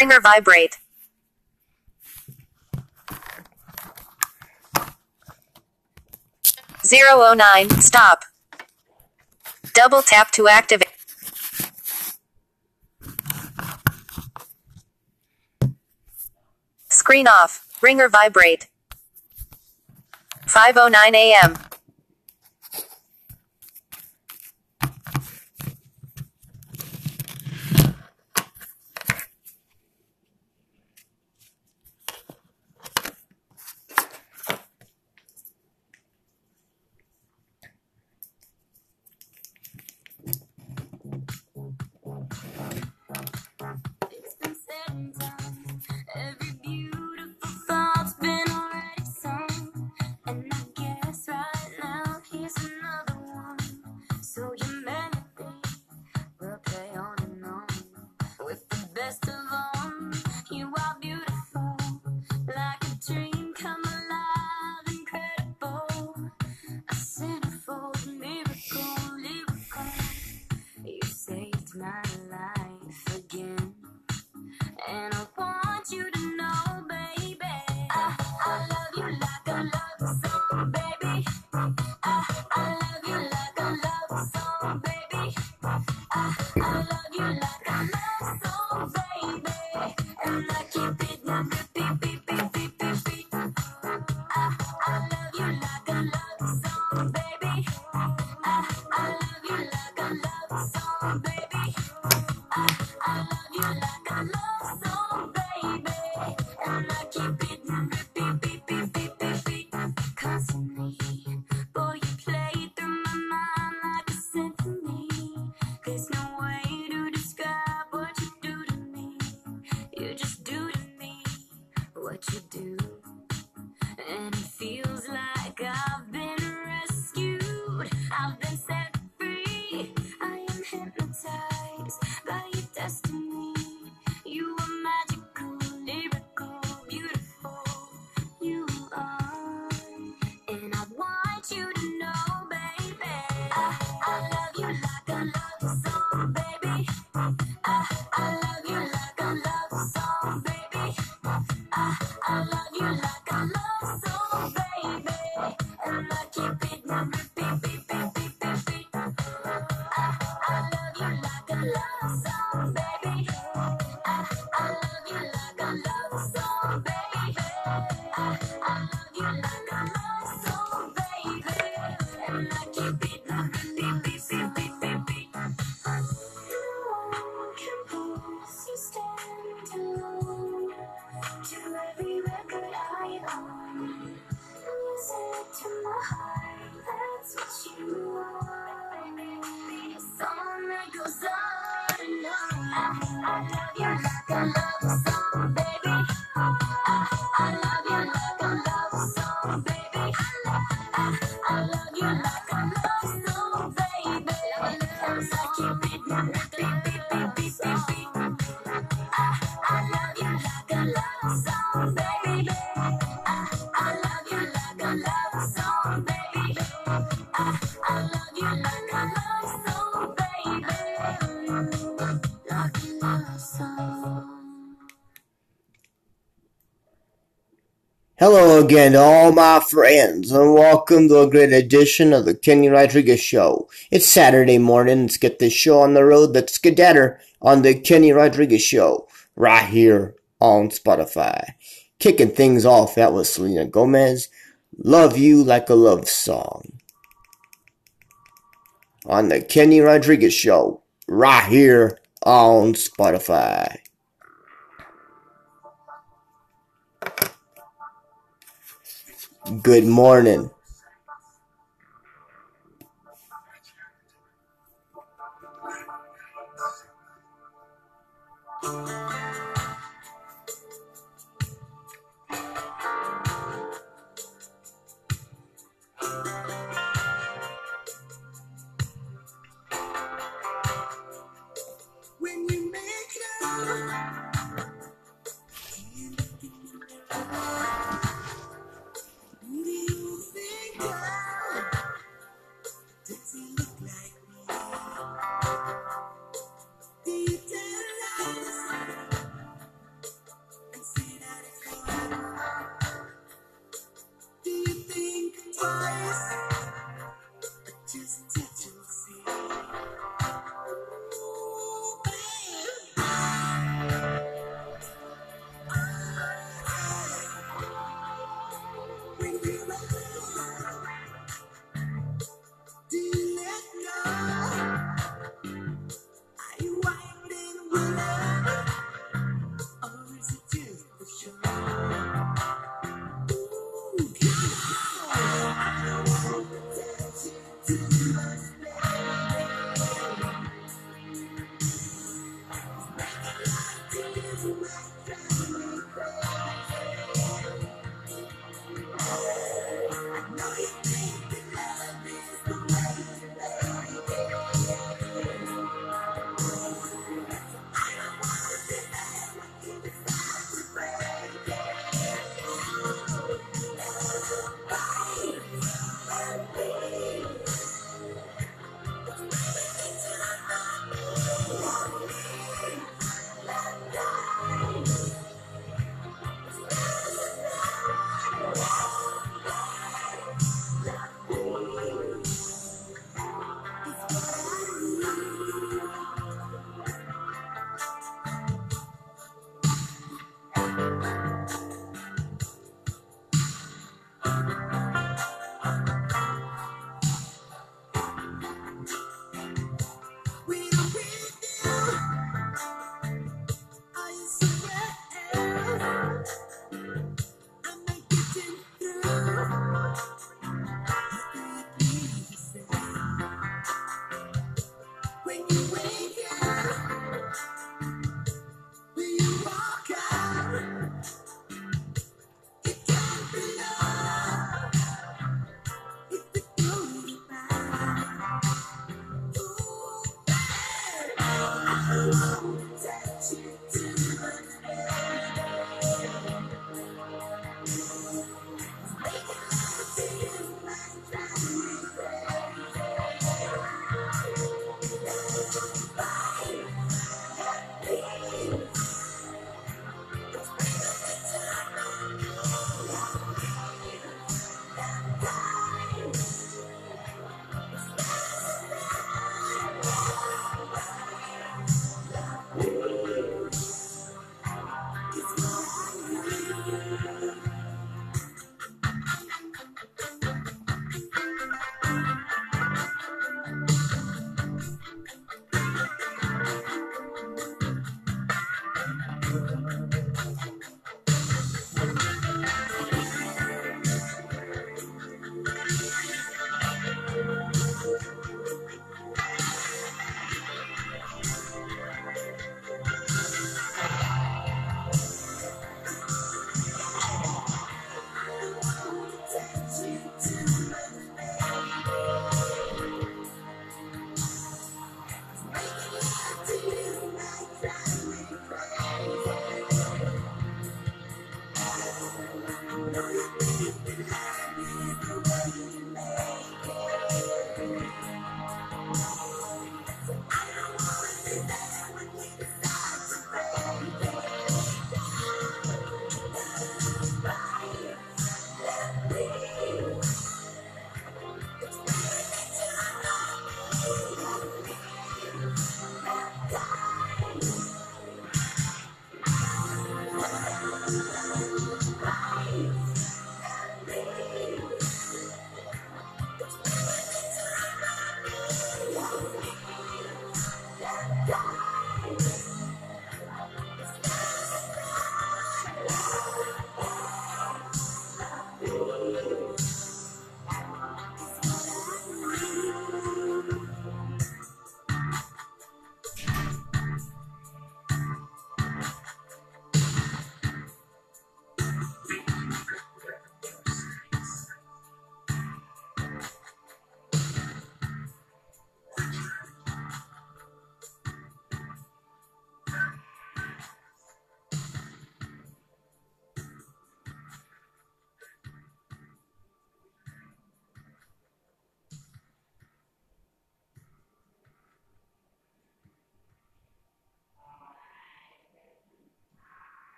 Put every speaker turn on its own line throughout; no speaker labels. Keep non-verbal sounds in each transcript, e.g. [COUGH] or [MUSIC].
Ringer vibrate. Zero oh nine. Stop. Double tap to activate. Screen off. Ringer vibrate. 5:09 a.m.
love. I love you like a love song, baby. I
Hello again to all my friends, and welcome to a great edition of the Kenny Rodriguez Show. It's Saturday morning, let's get this show on the road, let's get on the Kenny Rodriguez Show, right here on Spotify. Kicking things off, that was Selena Gomez, Love You Like a Love Song. On the Kenny Rodriguez Show, right here on Spotify. good morning.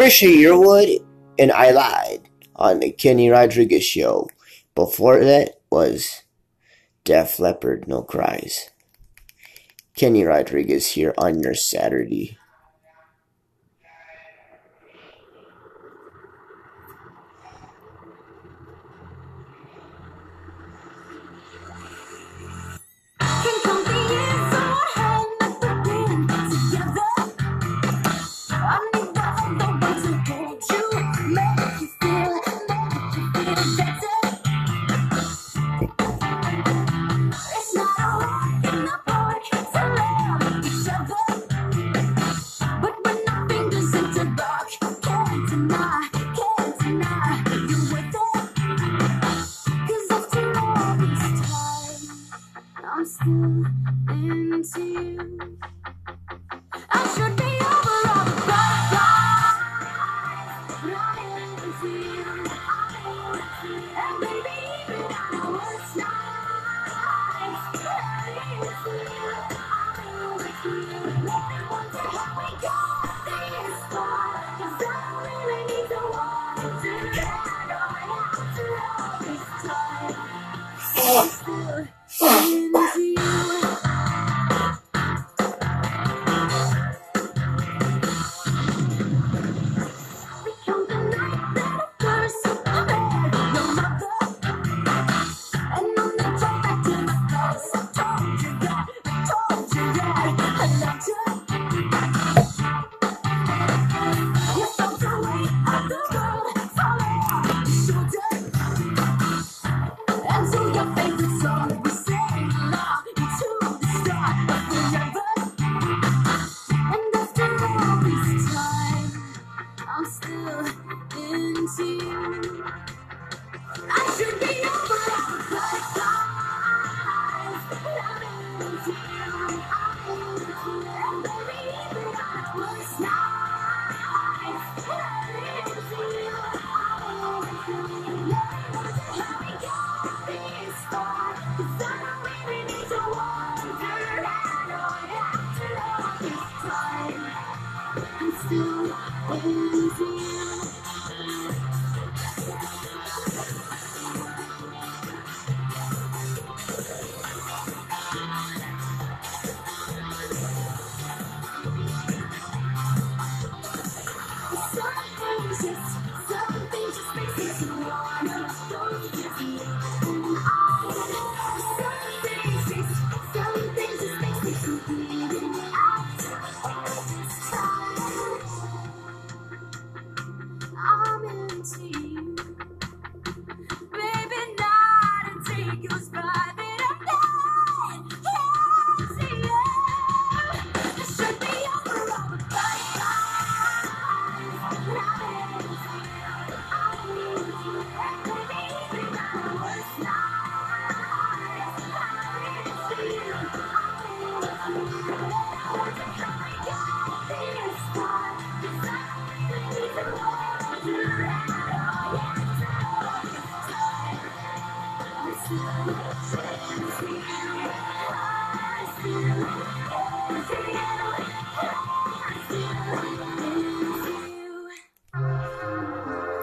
Trisha Yearwood and I Lied on the Kenny Rodriguez show. Before that was Def Leppard No Cries. Kenny Rodriguez here on your Saturday.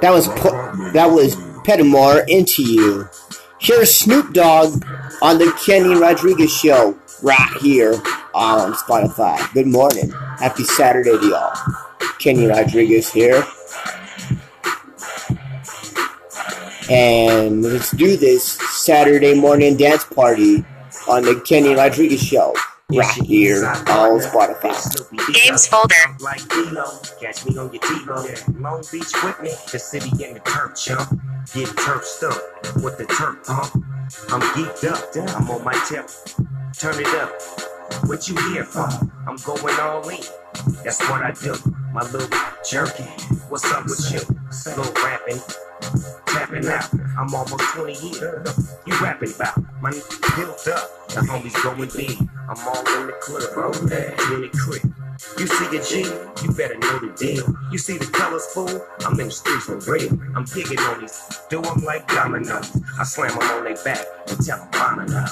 That was po- that
was Pettimore into you. Here's Snoop Dogg on the Kenny Rodriguez Show right here on Spotify. Good morning, happy Saturday to y'all. Kenny Rodriguez here, and let's do this Saturday morning dance party on the Kenny Rodriguez Show. Right here on Spotify.
Games folder.
Like Catch me on your T-Lo. Long Beach with me. The city in the turf, chump. Get turf with the turf pump. I'm geeked up. I'm on my tip. Turn it up. What you here for? I'm going all in. That's what I do. My little jerky. What's up with you? Little rapping. Tapping out. I'm almost 20 years. You rapping about. My n- built up. The homies going big. I'm all in the club. In the crib. You see a G, you better know the deal. You see the colors, fool? I'm in the streets for real. I'm digging on these, do 'em like dominoes. I slam 'em on their back and tell 'em bomb now.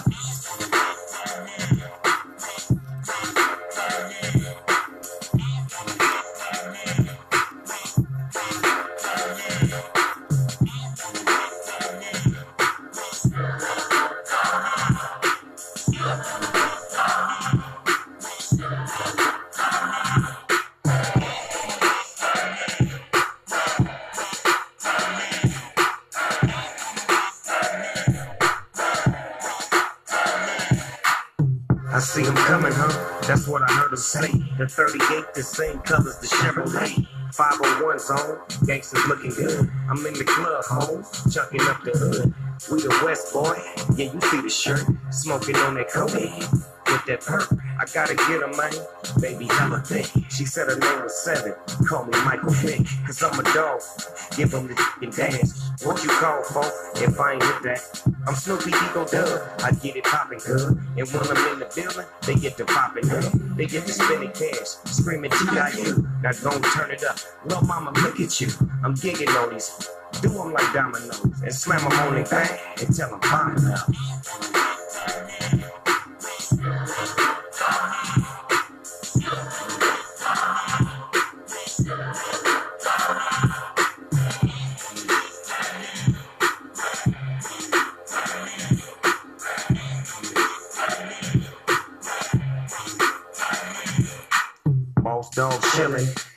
The 38, the same colors, the Chevrolet. 501 zone, gangsters looking good. I'm in the club, hoes, chucking up the hood. We the West boy, yeah, you see the shirt. Smoking on that codeine with that perp. I gotta get her, man. Baby, hella thick. She said her name was Seven. Call me Michael Vick, cause I'm a dog. Give 'em the fucking dance. What you call, folk, if I ain't hit that? I'm Snoopy Eagle Dub. I get it poppin' good. And when I'm in the building, they get to poppin' up. They get to spending cash, screaming T.I.U. Now gon' turn it up. Lil' mama, look at you. I'm gigging on these. Do 'em like dominoes and slam 'em on their back and tell tell 'em bomb up.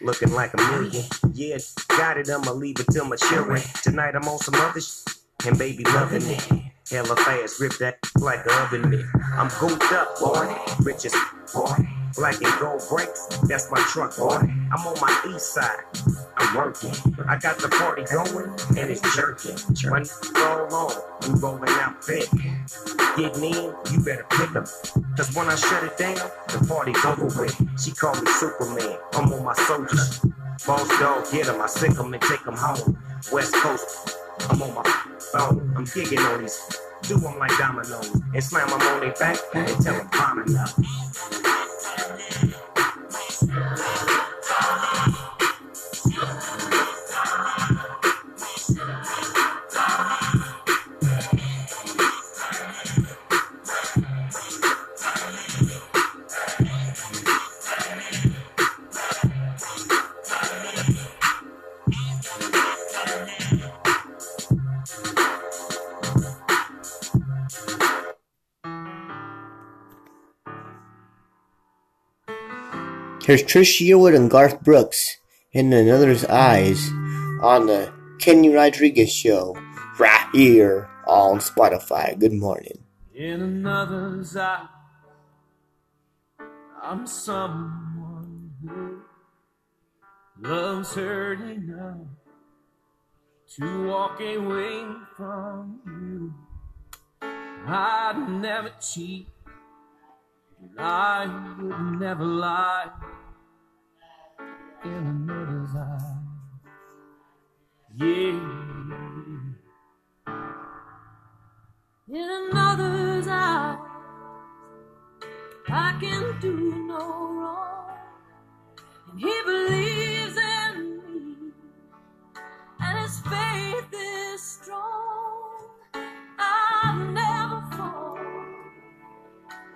Looking like a million. Yeah, got it, I'ma leave it till maturing. Tonight I'm on some other sh- and baby loving it. Hella fast, rip that like a oven mitt. I'm gooped up, boy, rich as boy. Black and gold brakes, that's my truck, boy. I'm on my east side, I'm working. I got the party going, and it's jerking. My n- roll on, we rolling out big. Getting in, you better pick 'em. Cause when I shut it down, the party's over with. She called me Superman, I'm on my soldiers. Boss dog, get 'em, I sick 'em and take 'em home. West Coast, I'm on my phone. I'm gigging on these. Do 'em like dominoes and slam 'em on their back and tell 'em bombing up.
Here's Trish Yearwood and Garth Brooks in Another's Eyes on the Kenny Rodriguez Show right here on Spotify. Good morning.
in another's eye. I'm someone who loves hurting enough to walk away from you. I'd never cheat, I would never lie in another's eye. Yeah.
in another's eyes. I can do no wrong, and he believes in me, and his faith is strong. I'll never fall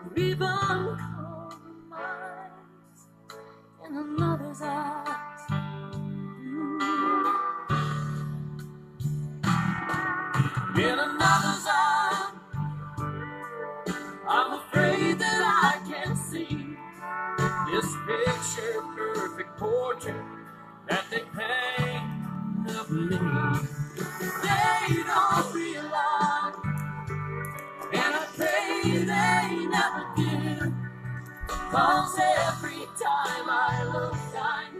or even compromise in another's
Mm-hmm. I'm afraid that I can't see this picture perfect portrait that they paint upon me.
They don't realize And I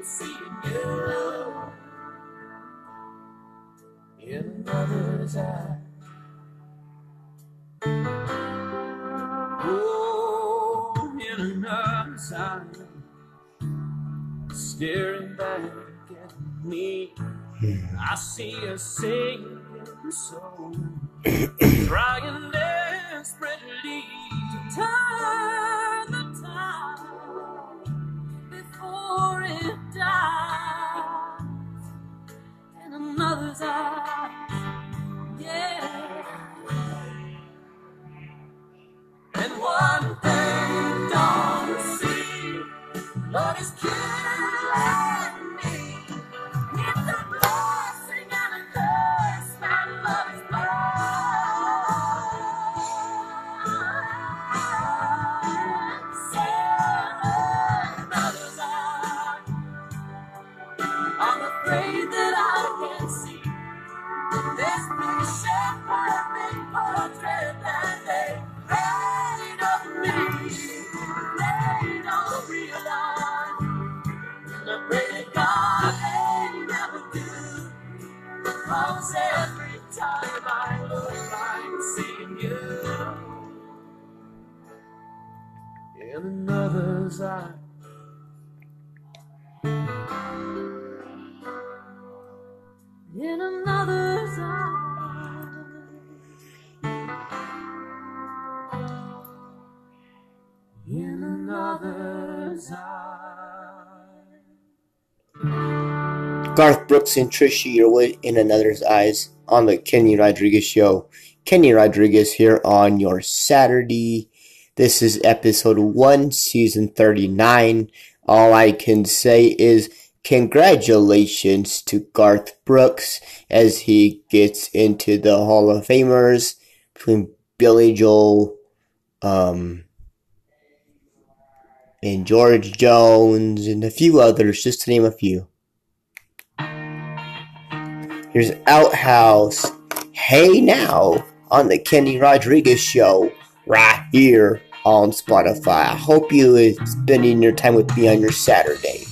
can see love in another's eye. Oh,
in another's staring back at me. I see a singing so, trying [CLEARS THROAT] desperately to cause
Garth Brooks and Trisha Yearwood in Another's Eyes on the Kenny Rodriguez Show. Kenny Rodriguez here on your Saturday. This is episode 1, season 39. All I can say is congratulations to Garth Brooks as he gets into the Hall of Famers between Billy Joel, um, and George Jones and a few others, just to name a few. Here's OutKast. Hey now on the Kenny Rodriguez show right here on Spotify. I hope you is spending your time with me on your Saturday.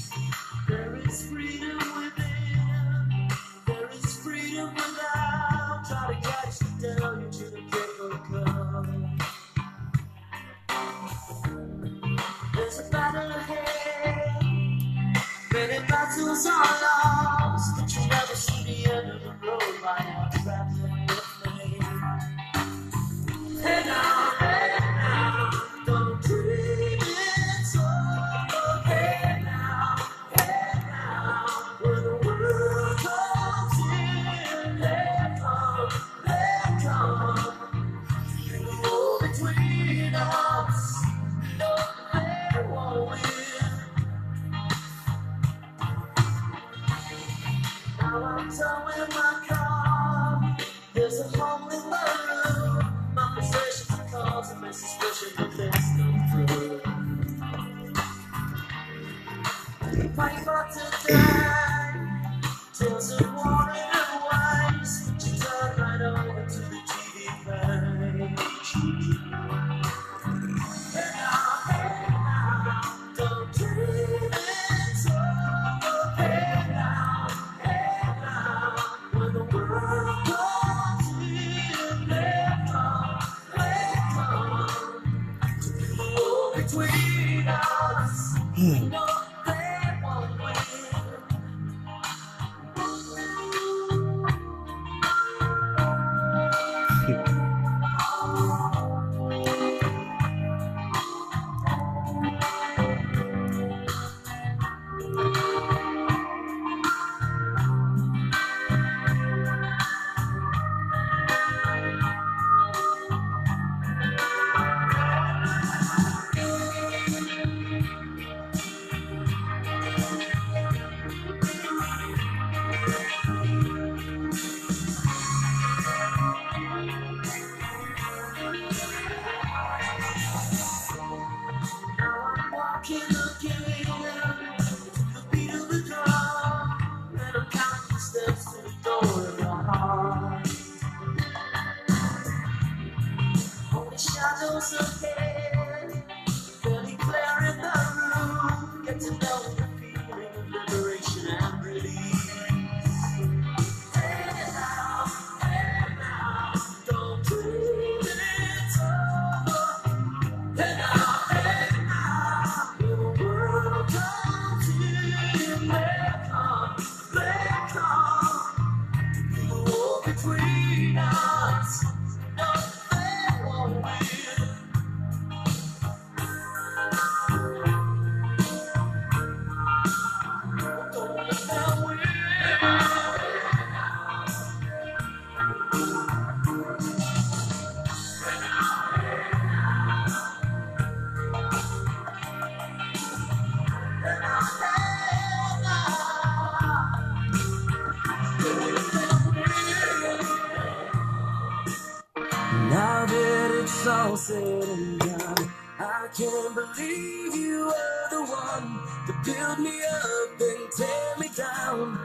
I look, I'm seeing you. In another's eye. said and done, I can't believe you were the one to build me up and tear me down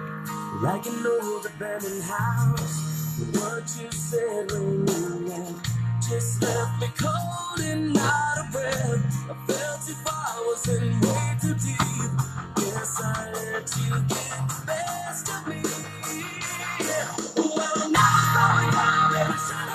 like an old abandoned house. What you said when you left just left me cold and out of breath. I felt if I was in way too deep. Guess I let you get the best of me. Well, now I'm I'm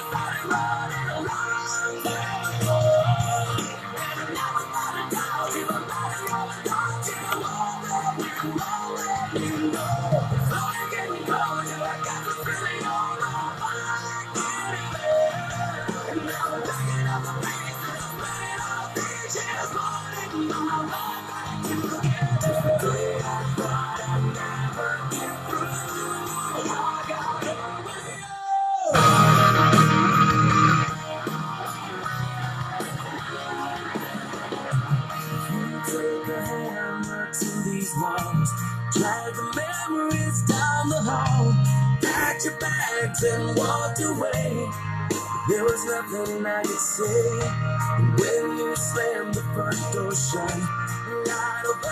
and walked away. There was nothing I could say. When you slammed the front door shut, a lot of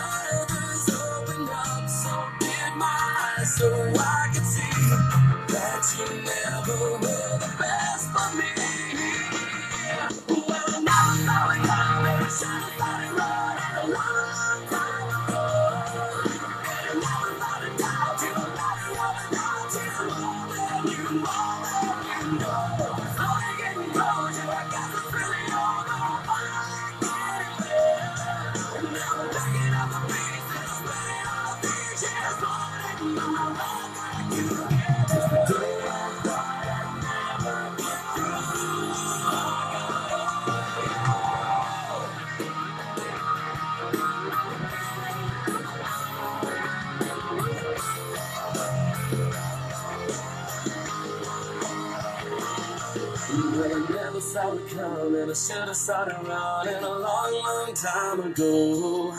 coming. I should have started running a long, long time ago.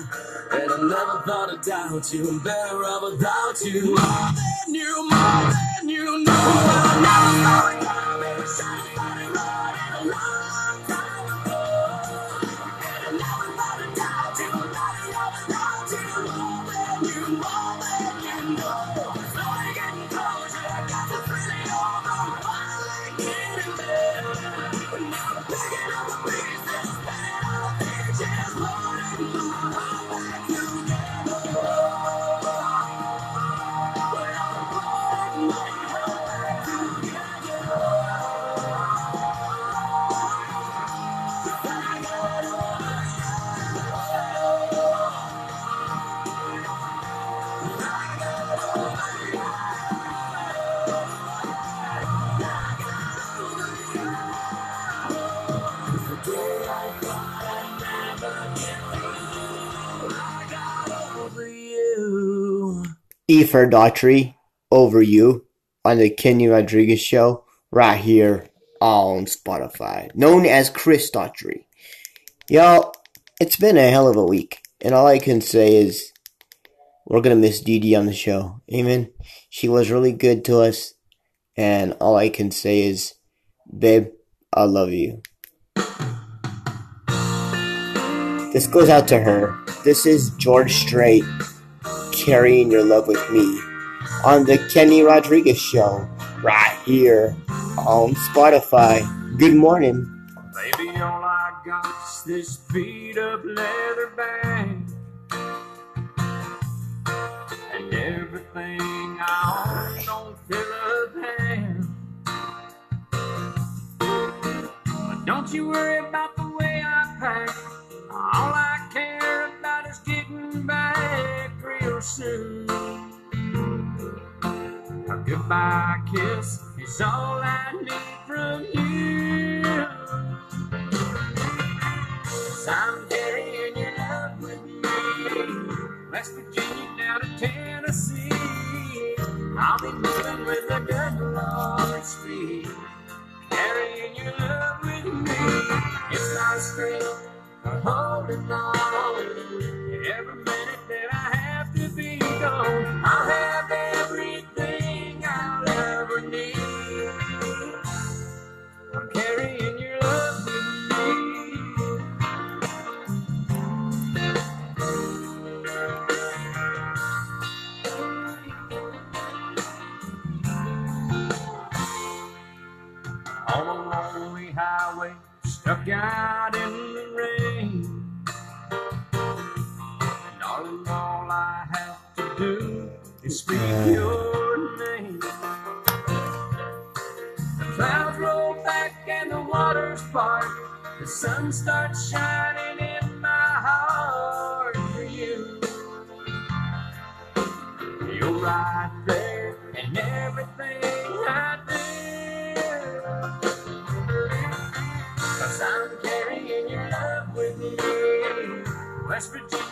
And I never thought I'd doubt you. I'm better off without you. More than you, more than you know. But I never saw you.
E Daughtry, Over You, on the Kenny Rodriguez Show, right here on Spotify, known as Chris Daughtry. Y'all, it's been a hell of a week, and all I can say is we're gonna miss Dee Dee on the show. Amen. She was really good to us, and all I can say is, babe, I love you. This goes out to her. This is George Strait carrying your love with me on the Kenny Rodriguez Show, right here on Spotify. Good morning.
Baby, all I got's this beat up leather bag. And everything I own don't fill. But don't you worry about the way I pack. All I back. A goodbye kiss is all I need from you. I'm carrying your love with me. West Virginia down to Tennessee. I'll be moving with the good Lord speed. Carrying your love with me. It's my strength for holding on. Every minute that I have I'll have everything I'll ever need. I'm carrying your love with me. On a lonely highway, stuck out in the rain. do is speak your name. The clouds roll back and the waters part. The sun starts shining in my heart for you. You're right there and everything I do. Cause I'm carrying your love with me. West Virginia.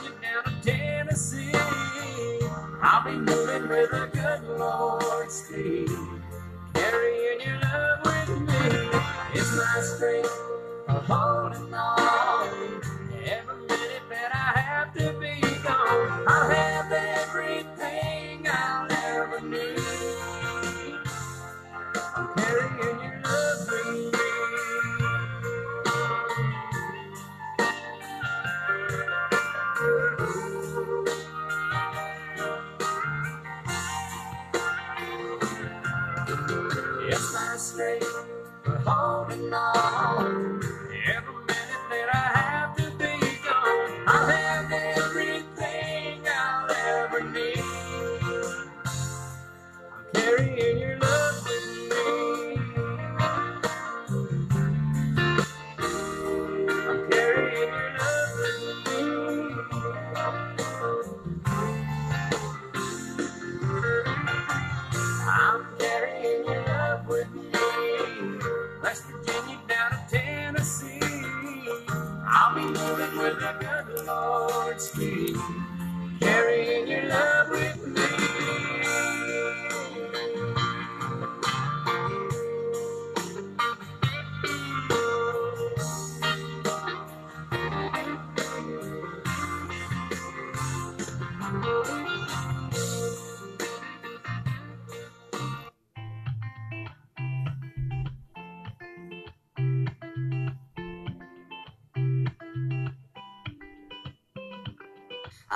Lord's feet, carrying your love with me is my strength.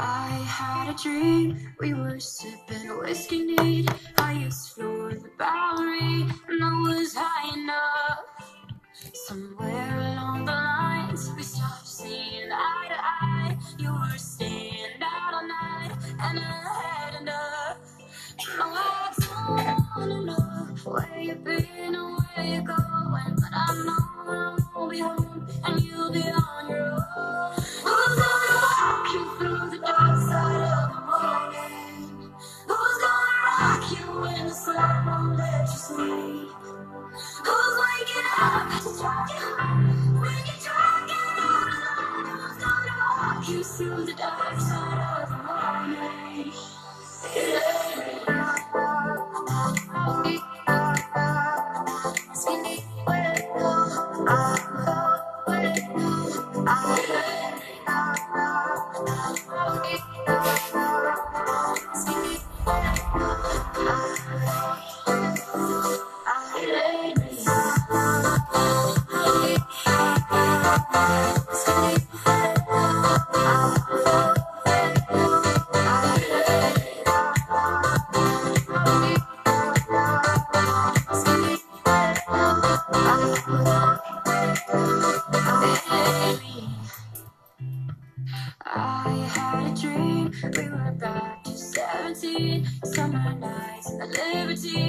I
had a dream, we were sipping whiskey neat. I used I had a dream, we were back to 17 Summer nights and the liberty.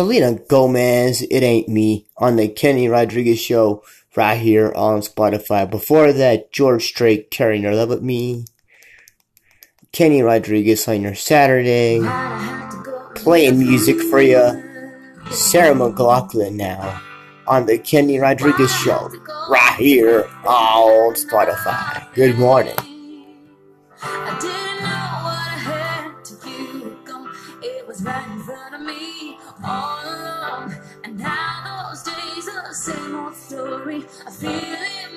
Selena Gomez, It Ain't Me, on the Kenny Rodriguez Show, right here on Spotify. Before that, George Strait carrying her love with me. Kenny Rodriguez on your Saturday. Playing music for you. Sarah McLachlan now on the Kenny Rodriguez Show, right here on Spotify. Good morning.
I didn't know what I had to you. It was right. story. I feel it.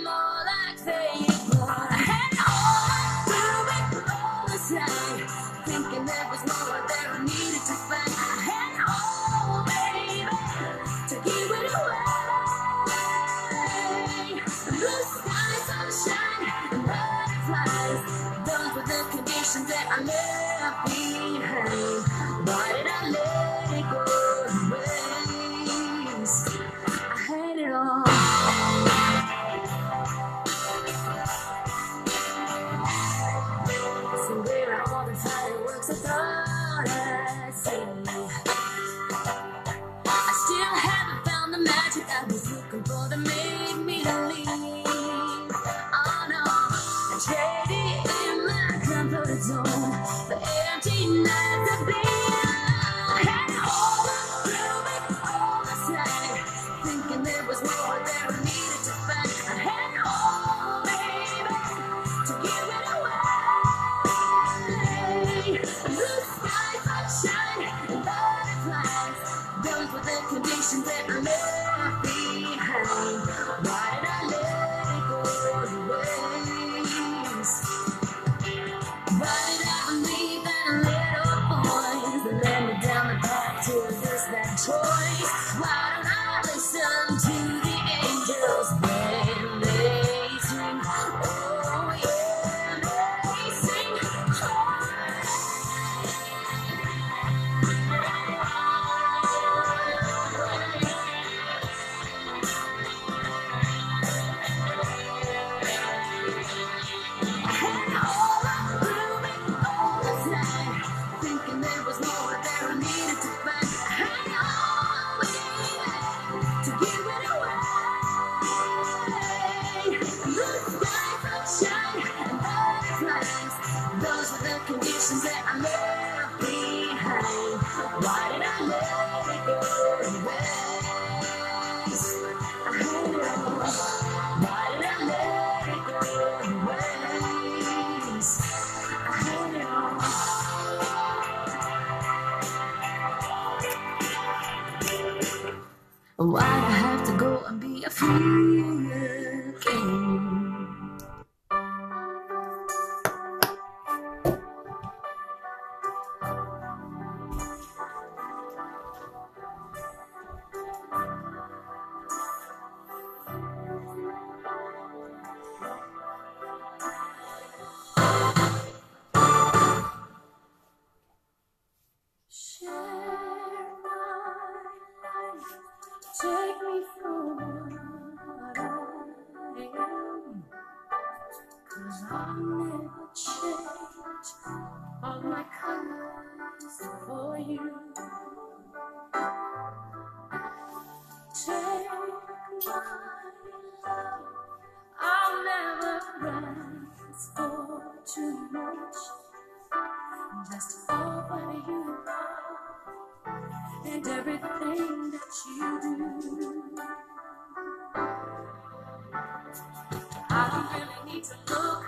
to look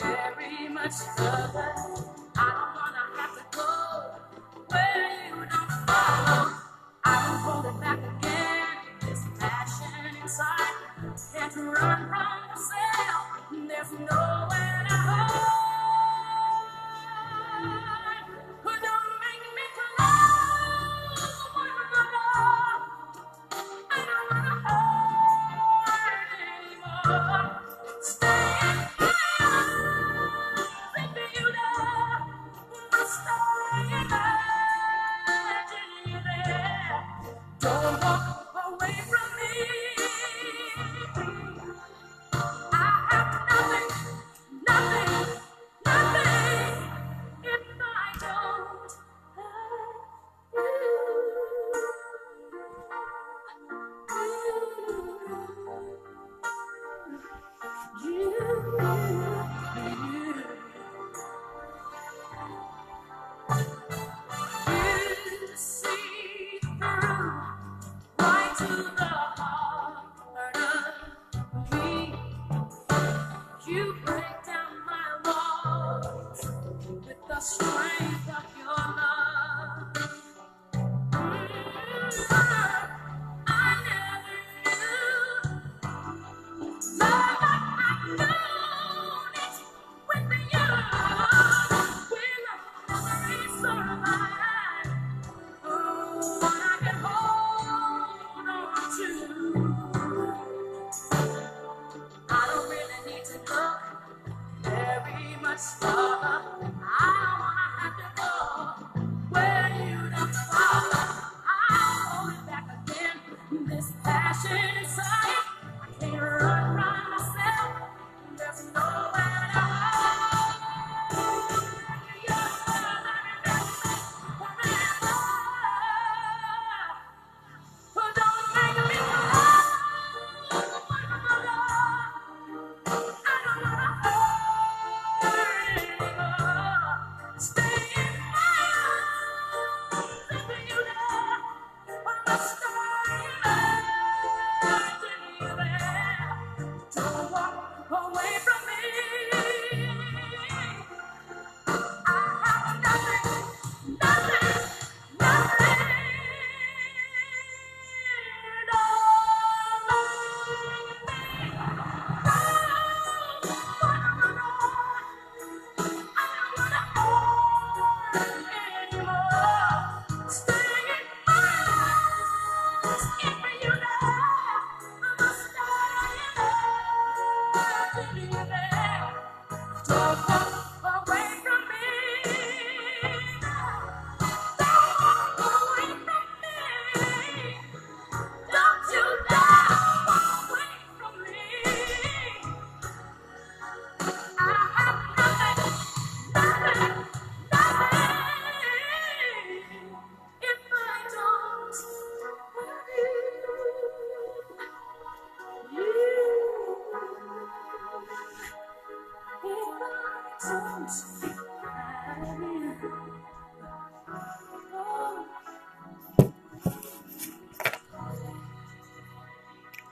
very much further.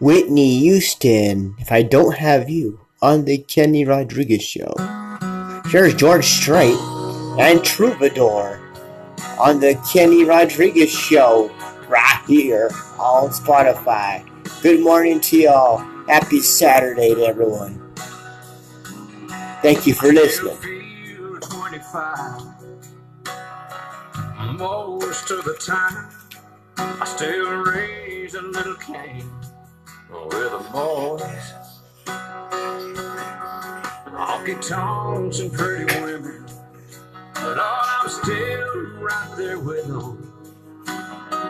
Whitney Houston, if I don't have you, on the Kenny Rodriguez Show. Here's George Strait and Troubadour on the Kenny Rodriguez Show, right here on Spotify. Good morning to y'all. Happy Saturday to everyone. Thank you for listening.
Most of the time, I still raise a little cane with the boys. Honky tonks and pretty women, but I'm still right there with them,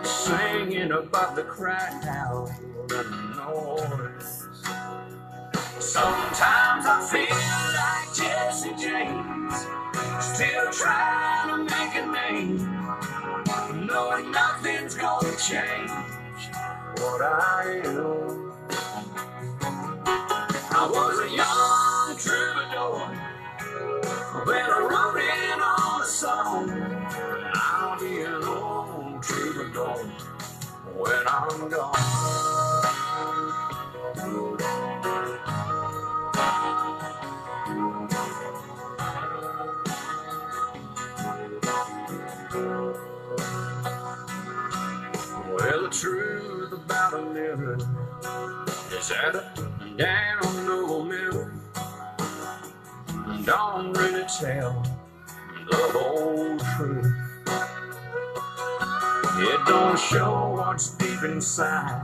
singing about the crowd and the noise. Sometimes I feel like Jesse James, still trying to make a name, knowing nothing's gonna change I. I was a young troubadour when I wrote on a song. I'll be an old troubadour when I'm gone. A mirror is that a damn no mirror don't really tell the whole truth. It don't show what's deep inside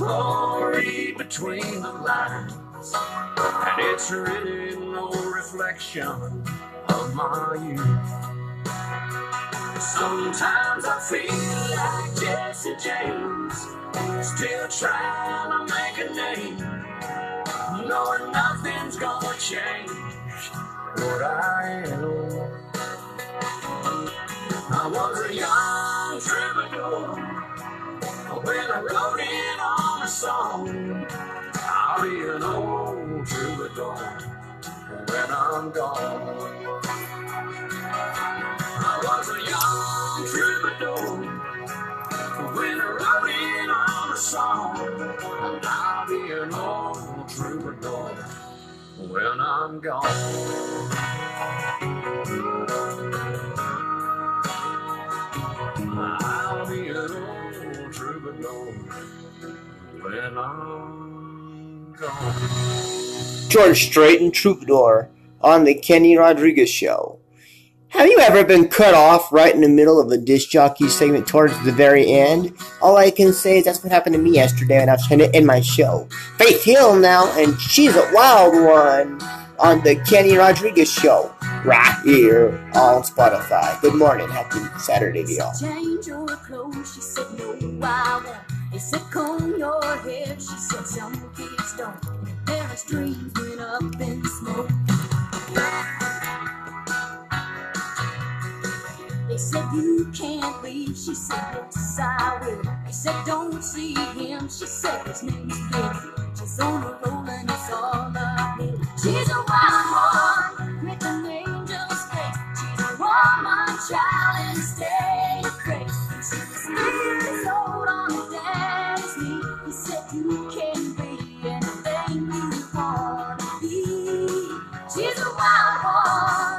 or read between the lines. And it's really no reflection of my youth. Sometimes I feel like Jesse James, still trying to make a name, knowing nothing's gonna change what I am. I was a young troubadour when I wrote in on a song. I'll be an old troubadour when I'm gone. When I wrote in on a song. And I'll be an old troubadour when I'm gone. I'll be an old troubadour. Well, I'm gone.
George Strait and Troubadour on the Kenny Rodriguez Show. Have you ever been cut off right in the middle of a disc jockey segment towards the very end? All I can say is that's what happened to me yesterday when I was trying to end my show. Faith Hill now, and she's a wild one on the Kenny Rodriguez Show. Right here on Spotify. Good morning. Happy Saturday to y'all.
Change your clothes, she said, no, I won't. Comb your hair, she said, some kids don't. And dreams went up in smoke. They said, you can't leave, she said, yes, I will. They said, don't see him, she said, his name's Billy. She's on a roll and it's all uphill. She's a wild one with an angel's face. She's a woman, child, and state of grace. She's years old on a daddy's knee. He said, you can be anything you want to be. She's a wild one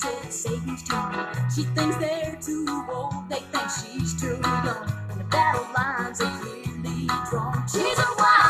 it's Satan's tune. She thinks they're too old. They think she's too young. And the battle lines are clearly drawn. She's a wild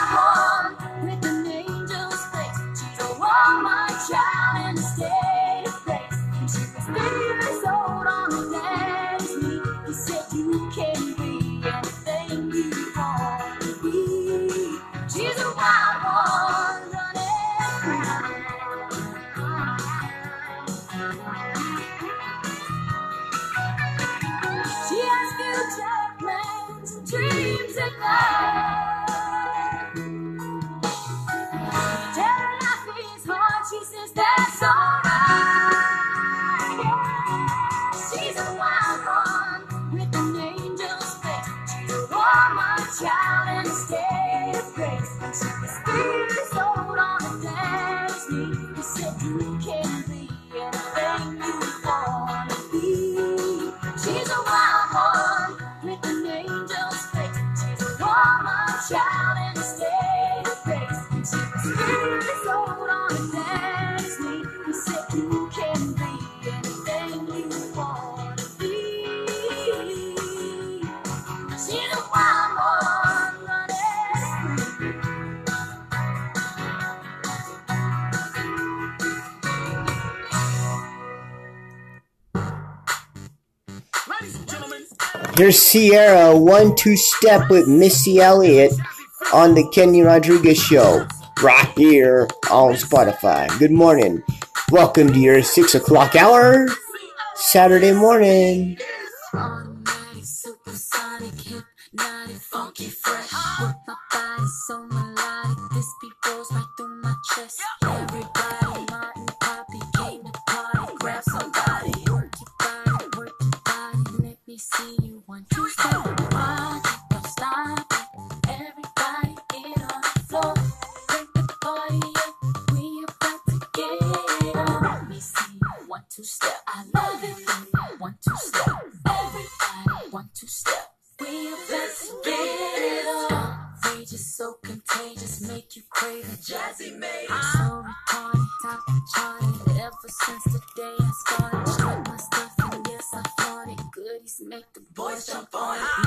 Ciara one
two step with Missy Elliott on the Kenny Rodriguez Show. Right here on Spotify. Good morning. Welcome to your six o'clock hour. Saturday morning.
I love it. One, two, step. Everybody, one, two, step. We to get it on. So contagious, make you crave. Jazzy made it. So retarded, top charted. Ever since the day I started, my stuff and yes I flaunt it. Goodies make the boys jump on it.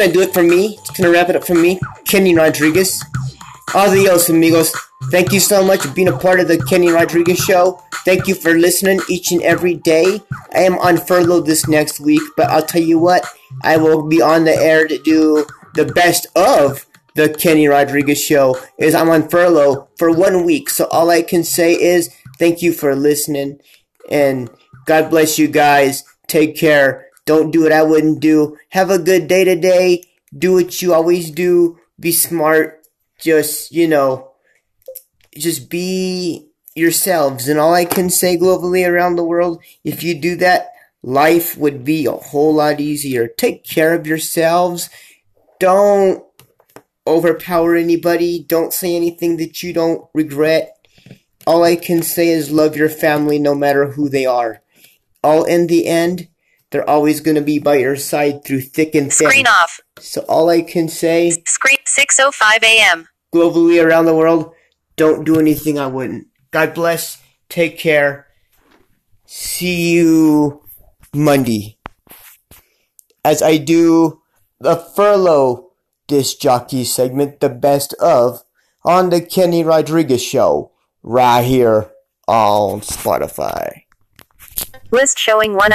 Gonna do it for me. It's gonna wrap it up for me, Kenny Rodriguez. Adios, amigos. Thank you so much for being a part of the Kenny Rodriguez Show. Thank you for listening each and every day. I am on furlough this next week, but I'll tell you what, I will be on the air to do the best of the Kenny Rodriguez Show. Is I'm on furlough for one week, so all I can say is thank you for listening, and God bless you guys. Take care. Don't do what I wouldn't do. Have a good day today. Do what you always do. Be smart. Just, you know, just be yourselves. And all I can say globally around the world, if you do that, life would be a whole lot easier. Take care of yourselves. Don't overpower anybody. Don't say anything that you don't regret. All I can say is love your family no matter who they are. All in the end, they're always going to be by your side through thick and thin.
Screen off.
So all I can say
Screen 6:05 a.m.
globally around the world, don't do anything I wouldn't. God bless. Take care. See you Monday. As I do the furlough disc jockey segment, the best of, on the Kenny Rodriguez show, right here on Spotify.
List showing one